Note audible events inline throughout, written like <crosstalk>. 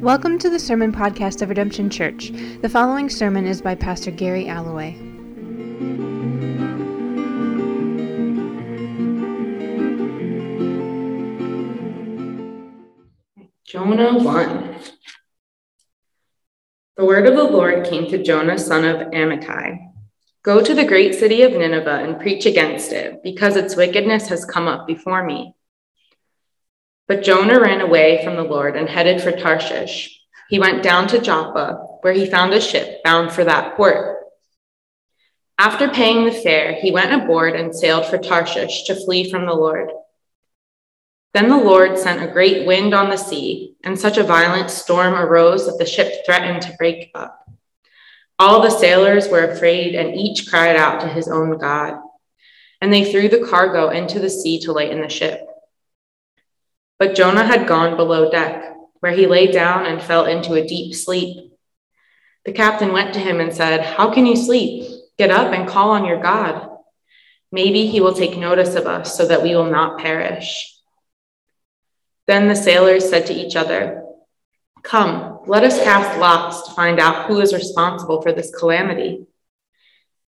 Welcome to the Sermon Podcast of Redemption Church. The following sermon is by Pastor Gary Alloway. Jonah 1. The word of the Lord came to Jonah, son of Amittai Go to the great city of Nineveh and preach against it, because its wickedness has come up before me. But Jonah ran away from the Lord and headed for Tarshish. He went down to Joppa, where he found a ship bound for that port. After paying the fare, he went aboard and sailed for Tarshish to flee from the Lord. Then the Lord sent a great wind on the sea, and such a violent storm arose that the ship threatened to break up. All the sailors were afraid, and each cried out to his own God. And they threw the cargo into the sea to lighten the ship. But Jonah had gone below deck, where he lay down and fell into a deep sleep. The captain went to him and said, How can you sleep? Get up and call on your God. Maybe he will take notice of us so that we will not perish. Then the sailors said to each other, Come, let us cast lots to find out who is responsible for this calamity.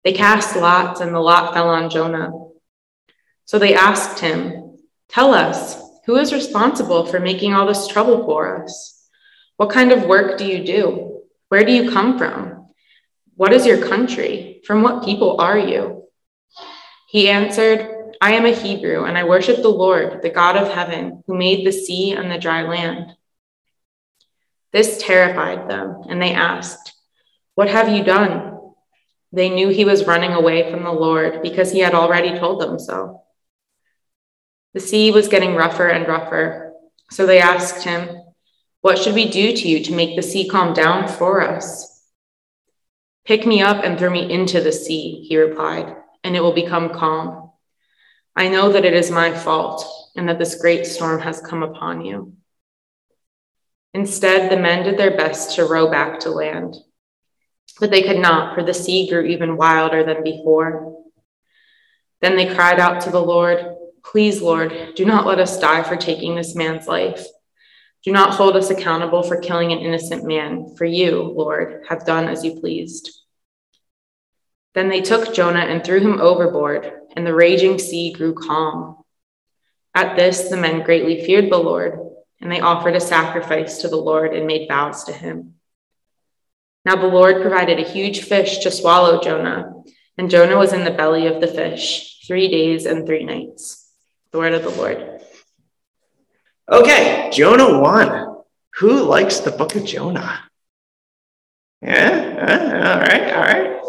They cast lots, and the lot fell on Jonah. So they asked him, Tell us, who is responsible for making all this trouble for us? What kind of work do you do? Where do you come from? What is your country? From what people are you? He answered, I am a Hebrew, and I worship the Lord, the God of heaven, who made the sea and the dry land. This terrified them, and they asked, What have you done? They knew he was running away from the Lord because he had already told them so. The sea was getting rougher and rougher, so they asked him, What should we do to you to make the sea calm down for us? Pick me up and throw me into the sea, he replied, and it will become calm. I know that it is my fault and that this great storm has come upon you. Instead, the men did their best to row back to land, but they could not, for the sea grew even wilder than before. Then they cried out to the Lord, Please, Lord, do not let us die for taking this man's life. Do not hold us accountable for killing an innocent man, for you, Lord, have done as you pleased. Then they took Jonah and threw him overboard, and the raging sea grew calm. At this, the men greatly feared the Lord, and they offered a sacrifice to the Lord and made vows to him. Now the Lord provided a huge fish to swallow Jonah, and Jonah was in the belly of the fish three days and three nights. The word of the Lord. Okay, Jonah 1. Who likes the book of Jonah? Yeah, all right, all right.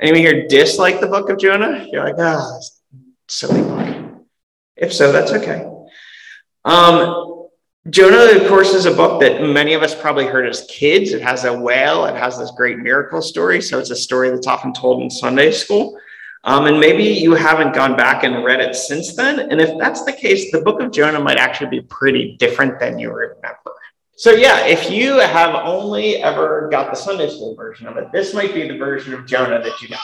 Anyone here dislike the book of Jonah? You're like, ah, oh, silly book. If so, that's okay. Um, Jonah, of course, is a book that many of us probably heard as kids. It has a whale, it has this great miracle story. So it's a story that's often told in Sunday school. Um, and maybe you haven't gone back and read it since then. And if that's the case, the book of Jonah might actually be pretty different than you remember. So yeah, if you have only ever got the Sunday school version of it, this might be the version of Jonah that you got.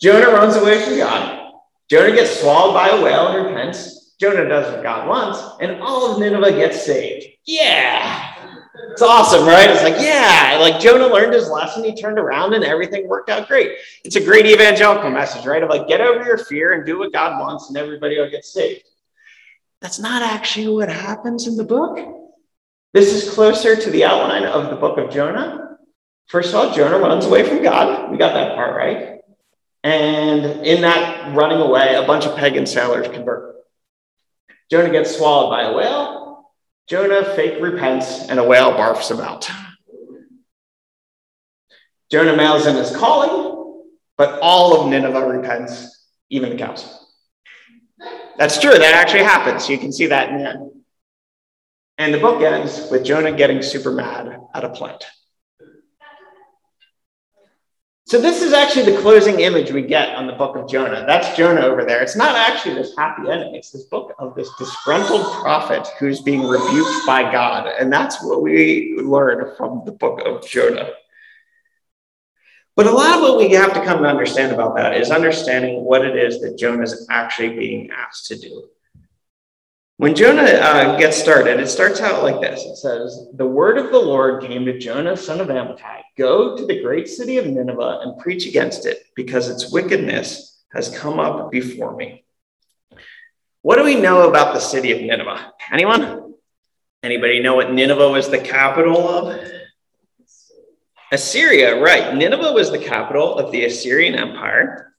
Jonah runs away from God. Jonah gets swallowed by a whale and repents. Jonah does what God wants, and all of Nineveh gets saved. Yeah. It's awesome, right? It's like, yeah, like Jonah learned his lesson, he turned around and everything worked out great. It's a great evangelical message, right? Of like, get over your fear and do what God wants, and everybody will get saved. That's not actually what happens in the book. This is closer to the outline of the book of Jonah. First of all, Jonah runs away from God. We got that part right. And in that running away, a bunch of pagan sailors convert. Jonah gets swallowed by a whale. Jonah fake repents, and a whale barfs him out. Jonah mails in his calling, but all of Nineveh repents, even the cows. That's true. That actually happens. You can see that in the end. And the book ends with Jonah getting super mad at a plant. So this is actually the closing image we get on the book of Jonah. That's Jonah over there. It's not actually this happy ending. It's this book of this disgruntled prophet who's being rebuked by God. And that's what we learn from the book of Jonah. But a lot of what we have to come to understand about that is understanding what it is that Jonah is actually being asked to do. When Jonah uh, gets started, it starts out like this it says, The word of the Lord came to Jonah, son of Amittai Go to the great city of Nineveh and preach against it, because its wickedness has come up before me. What do we know about the city of Nineveh? Anyone? Anybody know what Nineveh was the capital of? Assyria, right. Nineveh was the capital of the Assyrian Empire.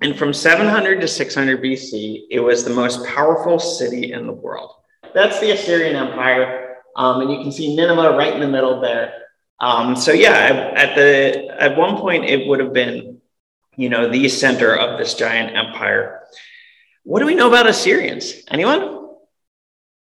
And from 700 to 600 BC, it was the most powerful city in the world. That's the Assyrian Empire. Um, and you can see Nineveh right in the middle there. Um, so yeah, at the at one point it would have been, you know, the center of this giant empire. What do we know about Assyrians? Anyone?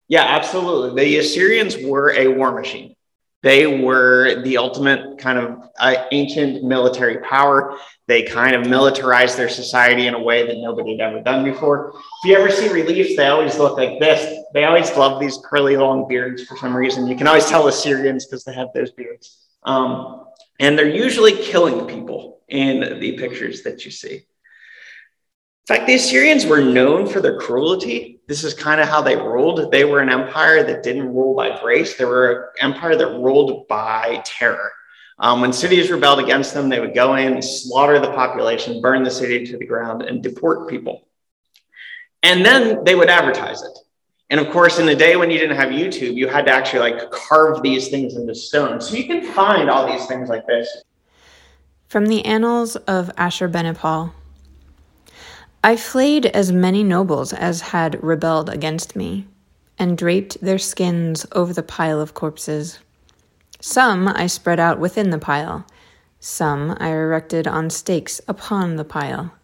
Yeah, absolutely. The Assyrians were a war machine. They were the ultimate kind of uh, ancient military power. They kind of militarized their society in a way that nobody had ever done before. If you ever see reliefs, they always look like this. They always love these curly long beards for some reason. You can always tell the Syrians because they have those beards. Um, and they're usually killing people in the pictures that you see. In fact, the Assyrians were known for their cruelty. This is kind of how they ruled. They were an empire that didn't rule by grace, they were an empire that ruled by terror. Um, when cities rebelled against them, they would go in, slaughter the population, burn the city to the ground, and deport people. And then they would advertise it. And of course, in the day when you didn't have YouTube, you had to actually like carve these things into stone. So you can find all these things like this. From the Annals of Ashurbanipal. I flayed as many nobles as had rebelled against me, and draped their skins over the pile of corpses. Some I spread out within the pile, some I erected on stakes upon the pile.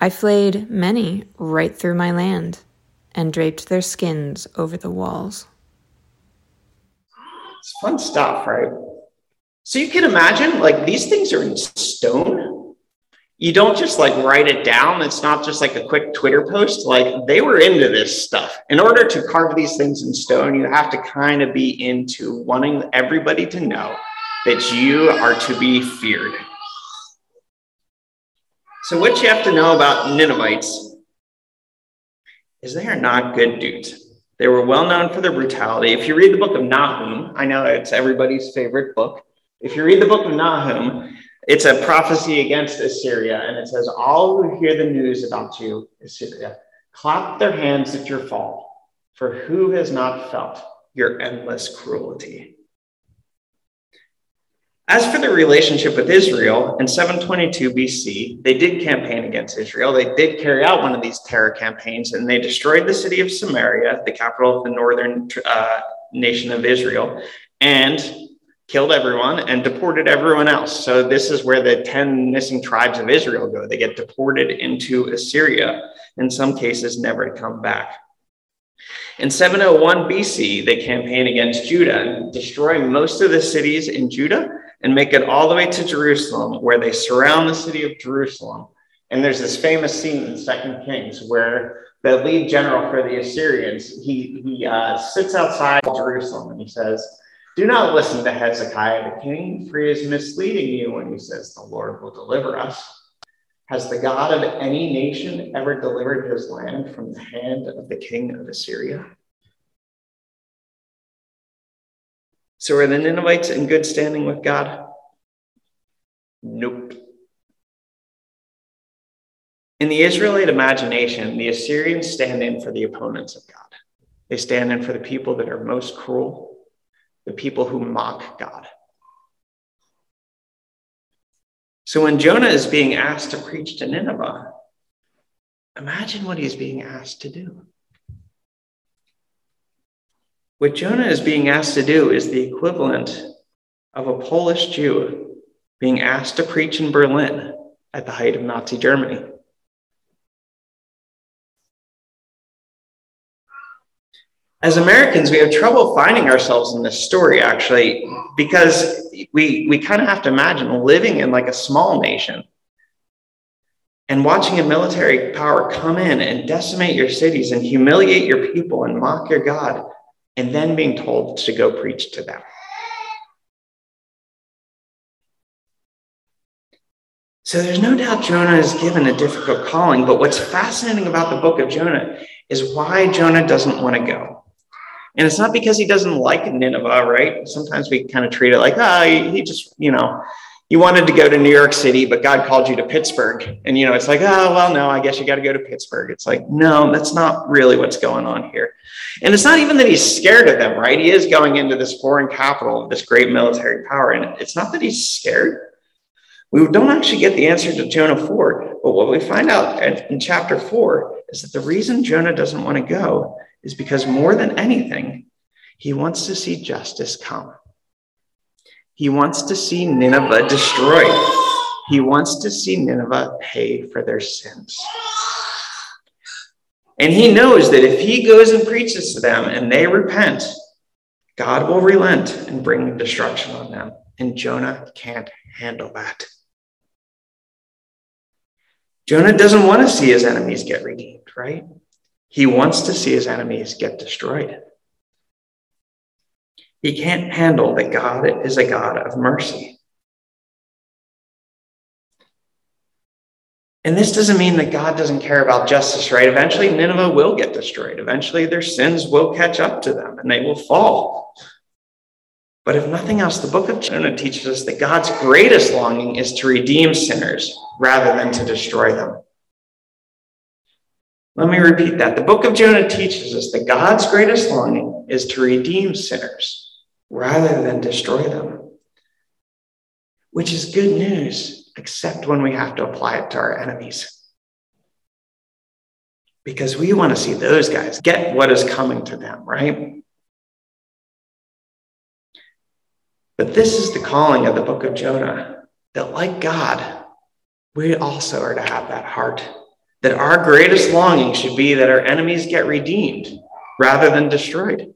I flayed many right through my land, and draped their skins over the walls. It's fun stuff, right? So you can imagine, like, these things are in stone you don't just like write it down. It's not just like a quick Twitter post. Like they were into this stuff. In order to carve these things in stone, you have to kind of be into wanting everybody to know that you are to be feared. So, what you have to know about Ninevites is they are not good dudes. They were well known for their brutality. If you read the book of Nahum, I know it's everybody's favorite book. If you read the book of Nahum, it's a prophecy against Assyria, and it says, All who hear the news about you, Assyria, clap their hands at your fall, for who has not felt your endless cruelty? As for the relationship with Israel, in 722 BC, they did campaign against Israel. They did carry out one of these terror campaigns, and they destroyed the city of Samaria, the capital of the northern uh, nation of Israel, and killed everyone and deported everyone else. So this is where the 10 missing tribes of Israel go. They get deported into Assyria, in some cases, never to come back. In 701 BC, they campaign against Judah and destroy most of the cities in Judah and make it all the way to Jerusalem, where they surround the city of Jerusalem. And there's this famous scene in Second Kings where the lead general for the Assyrians he he uh, sits outside Jerusalem and he says, do not listen to Hezekiah the king, for he is misleading you when he says the Lord will deliver us. Has the God of any nation ever delivered his land from the hand of the king of Assyria? So are the Ninevites in good standing with God? Nope. In the Israelite imagination, the Assyrians stand in for the opponents of God. They stand in for the people that are most cruel, the people who mock God. So when Jonah is being asked to preach to Nineveh, imagine what he's being asked to do. What Jonah is being asked to do is the equivalent of a Polish Jew being asked to preach in Berlin at the height of Nazi Germany. As Americans, we have trouble finding ourselves in this story actually, because we we kind of have to imagine living in like a small nation and watching a military power come in and decimate your cities and humiliate your people and mock your God, and then being told to go preach to them. So there's no doubt Jonah is given a difficult calling, but what's fascinating about the book of Jonah is why Jonah doesn't want to go. And it's not because he doesn't like Nineveh, right? Sometimes we kind of treat it like, ah, oh, he, just, you know, you wanted to go to New York City, but God called you to Pittsburgh. And, you know, it's like, oh, well, no, I guess you got to go to Pittsburgh. It's like, no, that's not really what's going on here. And it's not even that he's scared of them, right? He is going into this foreign capital of this great military power. And it's not that he's scared. We don't actually get the answer to Jonah 4. But what we find out in chapter 4 is that the reason Jonah doesn't want to go is because more than anything, he wants to see justice come. He wants to see Nineveh destroyed. He wants to see Nineveh pay for their sins. And he knows that if he goes and preaches to them and they repent, God will relent and bring destruction on them. And Jonah can't handle that. Jonah doesn't want to see his enemies get redeemed, right? He wants to see his enemies get destroyed. He can't handle that God is a God of mercy. And this doesn't mean that God doesn't care about justice, right? Eventually, Nineveh will get destroyed. Eventually, their sins will catch up to them and they will fall. But if nothing else, the book of Jonah teaches us that God's greatest longing is to redeem sinners rather than to destroy them. Let me repeat that. The book of Jonah teaches us that God's greatest longing is to redeem sinners rather than destroy them, which is good news, except when we have to apply it to our enemies. Because we want to see those guys get what is coming to them, right? But this is the calling of the book of Jonah that, like God, we also are to have that heart. That our greatest longing should be that our enemies get redeemed rather than destroyed.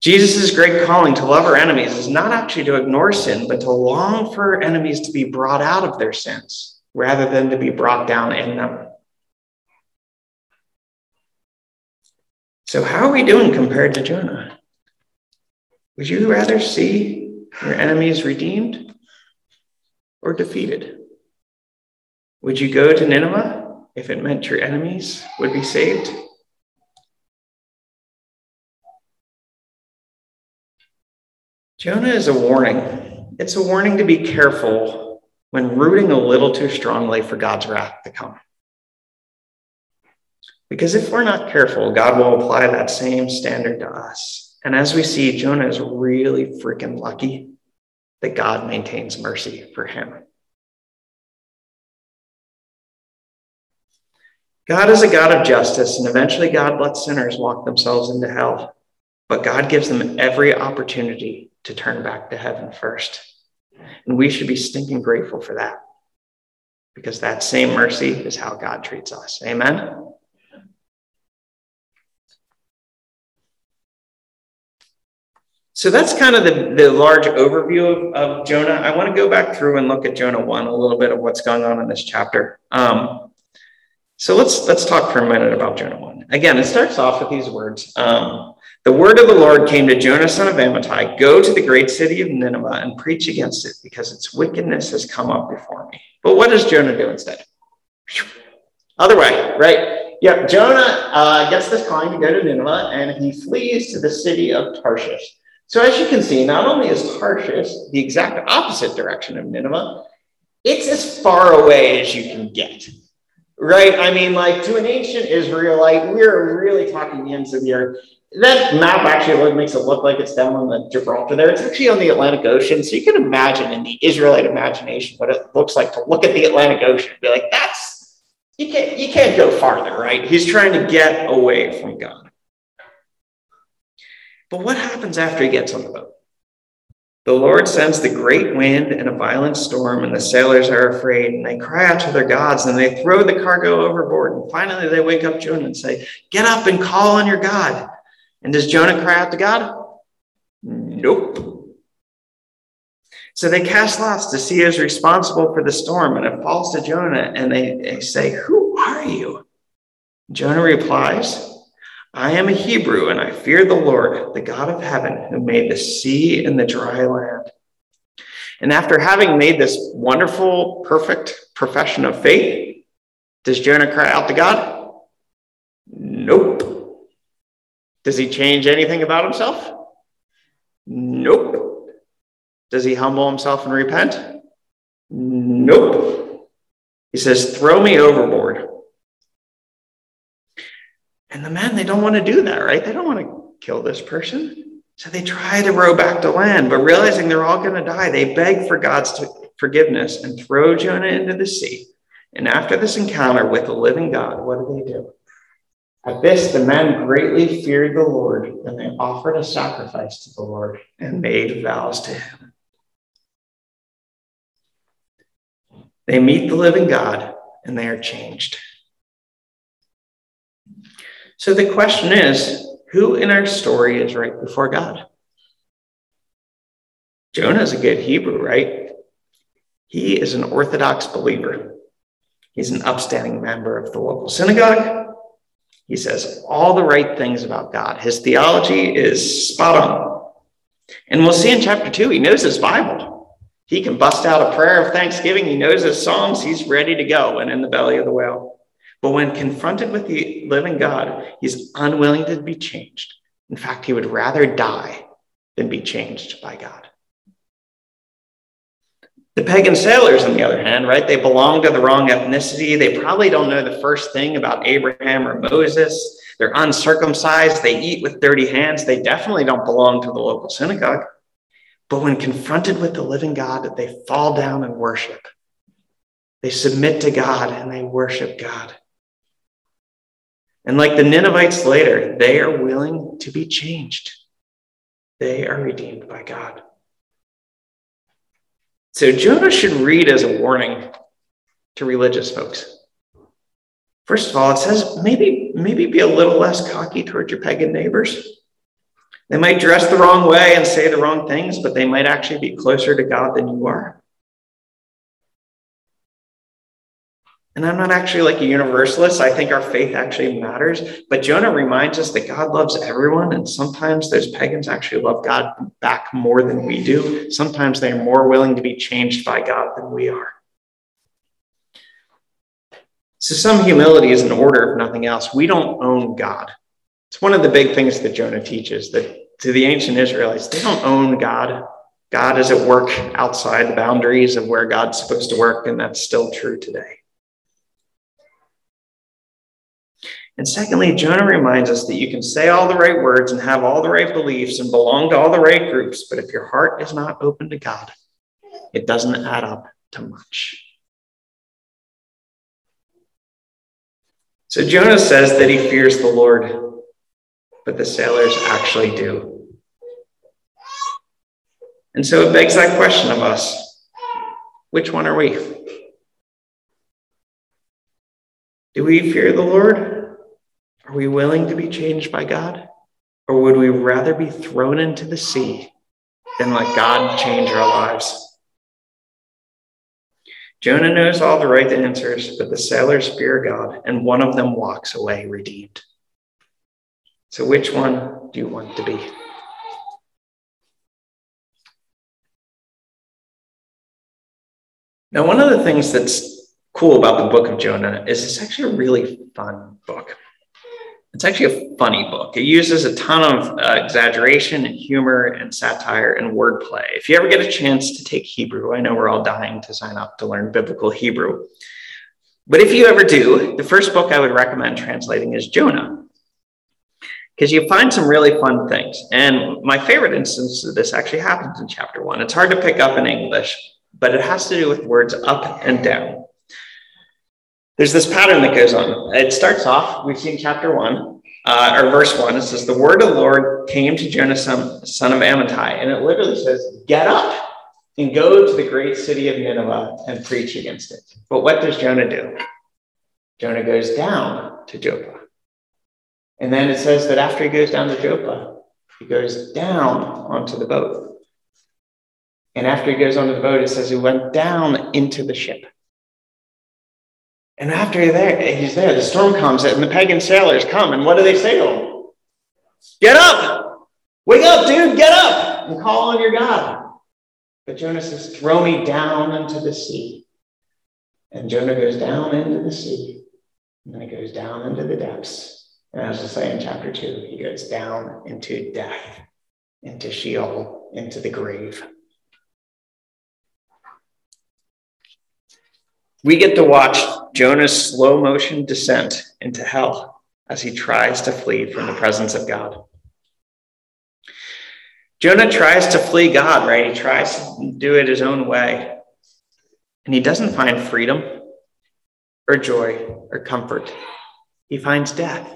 Jesus' great calling to love our enemies is not actually to ignore sin, but to long for enemies to be brought out of their sins rather than to be brought down in them. So, how are we doing compared to Jonah? Would you rather see your enemies redeemed or defeated? Would you go to Nineveh if it meant your enemies would be saved? Jonah is a warning. It's a warning to be careful when rooting a little too strongly for God's wrath to come. Because if we're not careful, God will apply that same standard to us. And as we see, Jonah is really freaking lucky that God maintains mercy for him. God is a God of justice, and eventually God lets sinners walk themselves into hell. But God gives them every opportunity to turn back to heaven first. And we should be stinking grateful for that because that same mercy is how God treats us. Amen. So that's kind of the, the large overview of, of Jonah. I want to go back through and look at Jonah 1, a little bit of what's going on in this chapter. Um, so let's let's talk for a minute about Jonah 1. Again, it starts off with these words. Um, the word of the Lord came to Jonah, son of Amittai Go to the great city of Nineveh and preach against it, because its wickedness has come up before me. But what does Jonah do instead? Other way, right? Yep, Jonah uh, gets this calling to go to Nineveh and he flees to the city of Tarshish. So, as you can see, not only is Tarshish the exact opposite direction of Nineveh, it's as far away as you can get. Right? I mean, like to an ancient Israelite, we're really talking the ends of the earth that map actually makes it look like it's down on the Gibraltar there. It's actually on the Atlantic Ocean. So you can imagine in the Israelite imagination what it looks like to look at the Atlantic Ocean and be like, that's you can't you can't go farther, right? He's trying to get away from God. But what happens after he gets on the boat? The Lord sends the great wind and a violent storm, and the sailors are afraid, and they cry out to their gods, and they throw the cargo overboard. And finally, they wake up Jonah and say, Get up and call on your God. And does Jonah cry out to God? Nope. So they cast lots to see who's responsible for the storm, and it falls to Jonah, and they, they say, Who are you? Jonah replies, I am a Hebrew, and I fear the Lord, the God of heaven, who made the sea and the dry land. And after having made this wonderful, perfect profession of faith, Does Jonah cry out to God? Nope. Does he change anything about himself? Nope. Does he humble himself and repent? Nope. He says, throw me overboard. And the men, they don't want to do that, right? They don't want to kill this person. So they try to row back to land, but realizing they're all going to die, they beg for God's forgiveness and throw Jonah into the sea. And after this encounter with the living God, what do they do? At this, the men greatly feared the Lord, and they offered a sacrifice to the Lord and made vows to him. They meet the living God, and they are changed. So the question is who in our story is right before God? Jonah's a good Hebrew, right? He is an Orthodox believer. He's an upstanding member of the local synagogue. He says all the right things about God. His theology is spot on. And we'll see in chapter two, he knows his Bible. He can bust out a prayer of thanksgiving. He knows his Psalms. He's ready to go and in the belly of the whale. But when confronted with the living God, he's unwilling to be changed. In fact, he would rather die than be changed by God. The pagan sailors, on the other hand, right, they belong to the wrong ethnicity. They probably don't know the first thing about Abraham or Moses. They're uncircumcised. They eat with dirty hands. They definitely don't belong to the local synagogue. But when confronted with the living God, they fall down and worship. They submit to God and they worship God. And like the Ninevites later, they are willing to be changed. They are redeemed by God. So Jonah should read as a warning to religious folks. First of all, it says maybe, maybe be a little less cocky towards your pagan neighbors. They might dress the wrong way and say the wrong things, but they might actually be closer to God than you are. And I'm not actually like a universalist. I think our faith actually matters. But Jonah reminds us that God loves everyone. And sometimes those pagans actually love God back more than we do. Sometimes they're more willing to be changed by God than we are. So, some humility is an order, if nothing else. We don't own God. It's one of the big things that Jonah teaches that to the ancient Israelites, they don't own God. God is at work outside the boundaries of where God's supposed to work, and that's still true today. And secondly, Jonah reminds us that you can say all the right words and have all the right beliefs and belong to all the right groups, but if your heart is not open to God, it doesn't add up to much. So Jonah says that he fears the Lord, but the sailors actually do. And so it begs that question of us which one are we? Do we fear the Lord? Are we willing to be changed by God? Or would we rather be thrown into the sea than let God change our lives? Jonah knows all the right answers, but the sailors fear God, and one of them walks away redeemed. So, which one do you want to be? Now, one of the things that's cool about the book of Jonah is it's actually a really fun book. It's actually a funny book. It uses a ton of uh, exaggeration and humor and satire and wordplay. If you ever get a chance to take Hebrew, I know we're all dying to sign up to learn biblical Hebrew. But if you ever do, the first book I would recommend translating is Jonah, because you find some really fun things. And my favorite instance of this actually happens in chapter one. It's hard to pick up in English, but it has to do with words up and down there's this pattern that goes on. It starts off, we've seen chapter one, uh, or verse one. It says, The word of the Lord came to Jonah, son, son of Amittai. And it literally says, Get up and go to the great city of Nineveh and preach against it. But what does Jonah do? Jonah goes down to Joppa. And then it says that after he goes down to Joppa, he goes down onto the boat. And after he goes onto the boat, it says he went down into the ship. And after he's there, he's there, the storm comes and the pagan sailors come. And what do they say to him? Get up! Wake up, dude, get up and call on your God. But Jonah says, Throw me down into the sea. And Jonah goes down into the sea And then he goes down into the depths. And as I say in chapter two, he goes down into death, into Sheol, into the grave. We get to watch Jonah's slow motion descent into hell as he tries to flee from the presence of God. Jonah tries to flee God, right? He tries to do it his own way. And he doesn't find freedom or joy or comfort. He finds death.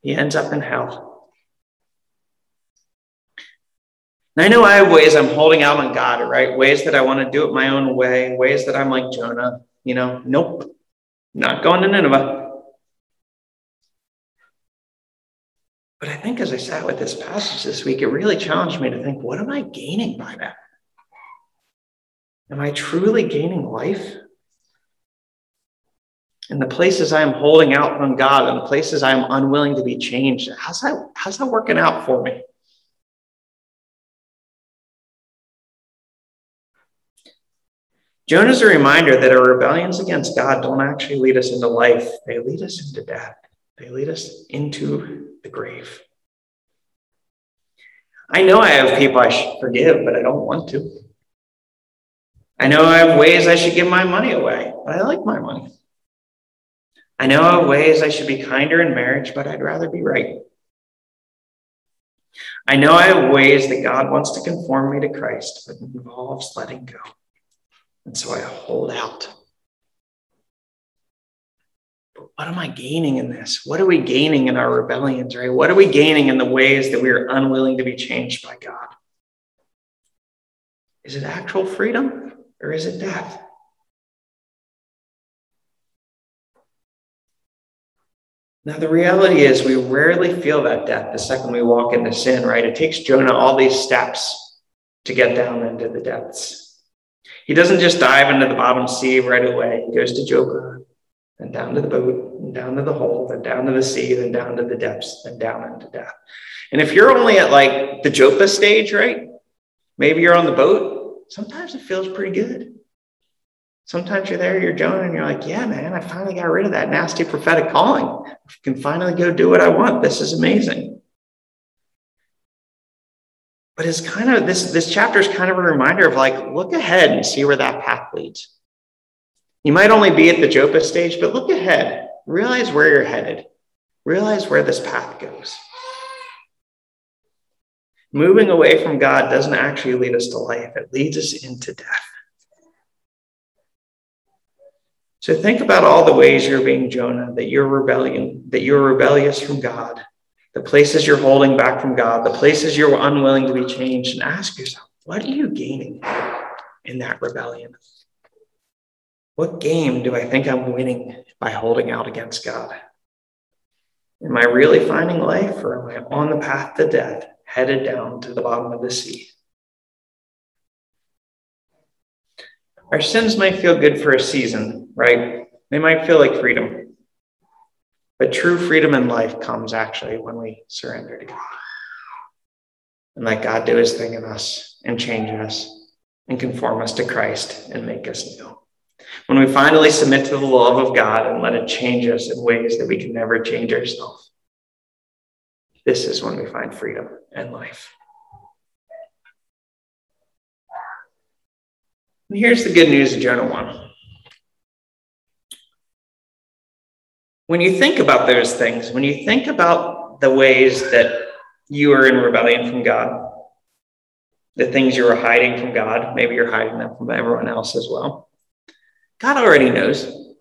He ends up in hell. And I know I have ways I'm holding out on God, right? Ways that I want to do it my own way, ways that I'm like Jonah, you know, nope, not going to Nineveh. But I think as I sat with this passage this week, it really challenged me to think, what am I gaining by that? Am I truly gaining life? In the places I'm holding out on God and the places I'm unwilling to be changed, how's that, how's that working out for me? Jonah's a reminder that our rebellions against God don't actually lead us into life, they lead us into death. They lead us into the grave. I know I have people I should forgive, but I don't want to. I know I have ways I should give my money away, but I like my money. I know I have ways I should be kinder in marriage, but I'd rather be right. I know I have ways that God wants to conform me to Christ, but it involves letting go. And so I hold out But what am I gaining in this? What are we gaining in our rebellions, right? What are we gaining in the ways that we are unwilling to be changed by God? Is it actual freedom or is it death? Now, the reality is, we rarely feel that death the second we walk into sin, right? It takes Jonah all these steps to get down into the depths. He doesn't just dive into the bottom sea right away, he goes to Joppa then down to the boat, and down to the hole, then down to the sea, then down to the depths, then down into death. And if you're only at like the Joppa stage, right? Maybe you're on the boat, sometimes it feels pretty good. Sometimes you're there, you're Jonah, and you're like, yeah, man, I finally got rid of that nasty prophetic calling. I can finally go do what I want. This is amazing. But it's kind of this, this chapter is kind of a reminder of like, look ahead and see where that path leads. You might only be at the Joppa stage, but look ahead. Realize where you're headed. Realize where this path goes. Moving away from God doesn't actually lead us to life, it leads us into death. So think about all the ways you're being Jonah, that you're rebellion, that you're rebellious from God, the places you're holding back from God, the places you're unwilling to be changed, and ask yourself, what are you gaining in that rebellion? What game do I think I'm winning by holding out against God? Am I really finding life or am I on the path to death, headed down to the bottom of the sea? Our sins might feel good for a season, right? They might feel like freedom. But true freedom in life comes actually when we surrender to God and let God do his thing in us and change us and conform us to Christ and make us new. When we finally submit to the love of God and let it change us in ways that we can never change ourselves, this is when we find freedom and life. And here's the good news of Jonah 1. When you think about those things, when you think about the ways that you are in rebellion from God, the things you are hiding from God, maybe you're hiding them from everyone else as well. God already knows.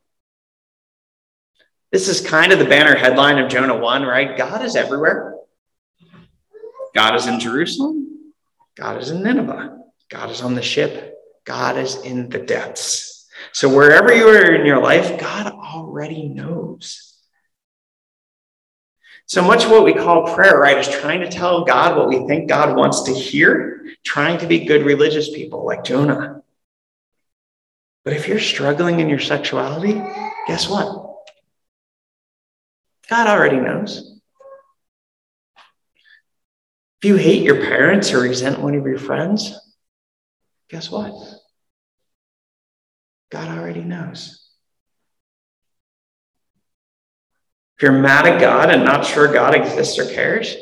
This is kind of the banner headline of Jonah 1, right? God is everywhere. God is in Jerusalem. God is in Nineveh. God is on the ship. God is in the depths. So wherever you are in your life, God already knows. So much of what we call prayer, right, is trying to tell God what we think God wants to hear, trying to be good religious people like Jonah. But if you're struggling in your sexuality, guess what? God already knows. If you hate your parents or resent one of your friends, guess what? God already knows. If you're mad at God and not sure God exists or cares,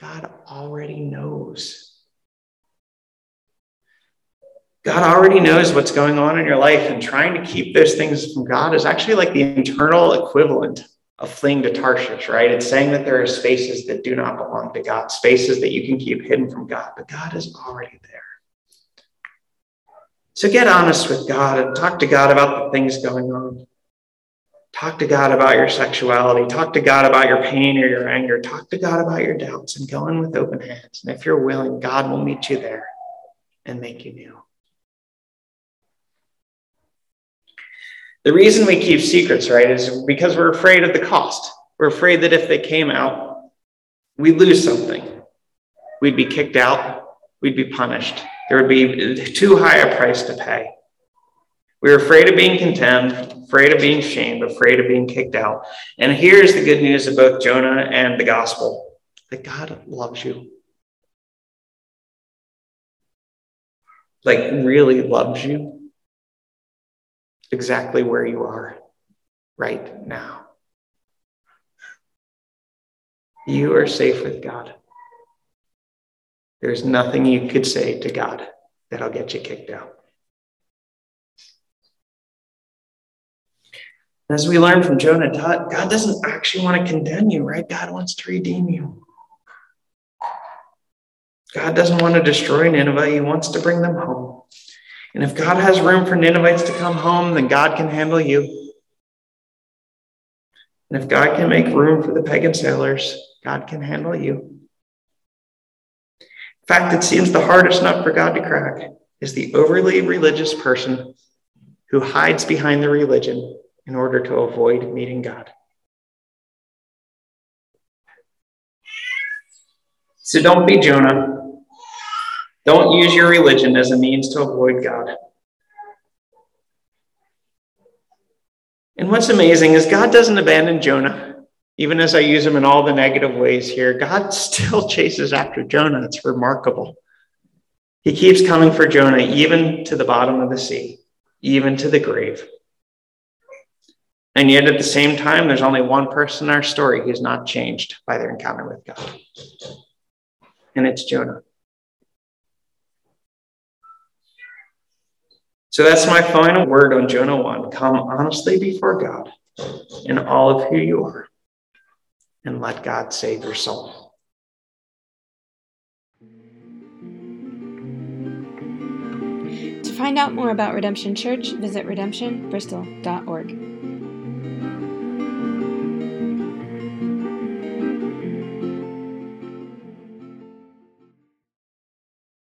God already knows. God already knows what's going on in your life, and trying to keep those things from God is actually like the internal equivalent of fleeing to Tarshish, right? It's saying that there are spaces that do not belong to God, spaces that you can keep hidden from God, but God is already there. So get honest with God and talk to God about the things going on. Talk to God about your sexuality. Talk to God about your pain or your anger. Talk to God about your doubts and go in with open hands. And if you're willing, God will meet you there and make you new. The reason we keep secrets, right, is because we're afraid of the cost. We're afraid that if they came out, we'd lose something. We'd be kicked out, we'd be punished. There would be too high a price to pay. We are afraid of being condemned, afraid of being shamed, afraid of being kicked out. And here's the good news of both Jonah and the gospel that God loves you. Like, really loves you exactly where you are right now. You are safe with God. There's nothing you could say to God that'll get you kicked out. As we learn from Jonah, God doesn't actually want to condemn you, right? God wants to redeem you. God doesn't want to destroy Nineveh, He wants to bring them home. And if God has room for Ninevites to come home, then God can handle you. And if God can make room for the pagan sailors, God can handle you. In fact, it seems the hardest nut for God to crack is the overly religious person who hides behind the religion in order to avoid meeting God. So don't be Jonah. Don't use your religion as a means to avoid God. And what's amazing is God doesn't abandon Jonah, even as I use him in all the negative ways here. God <laughs> still chases after Jonah. It's remarkable. He keeps coming for Jonah, even to the bottom of the sea, even to the grave. And yet, at the same time, there's only one person in our story who's not changed by their encounter with God, and it's Jonah. So that's my final word on Jonah 1. Come honestly before God in all of who you are and let God save your soul. To find out more about Redemption Church, visit redemptionbristol.org.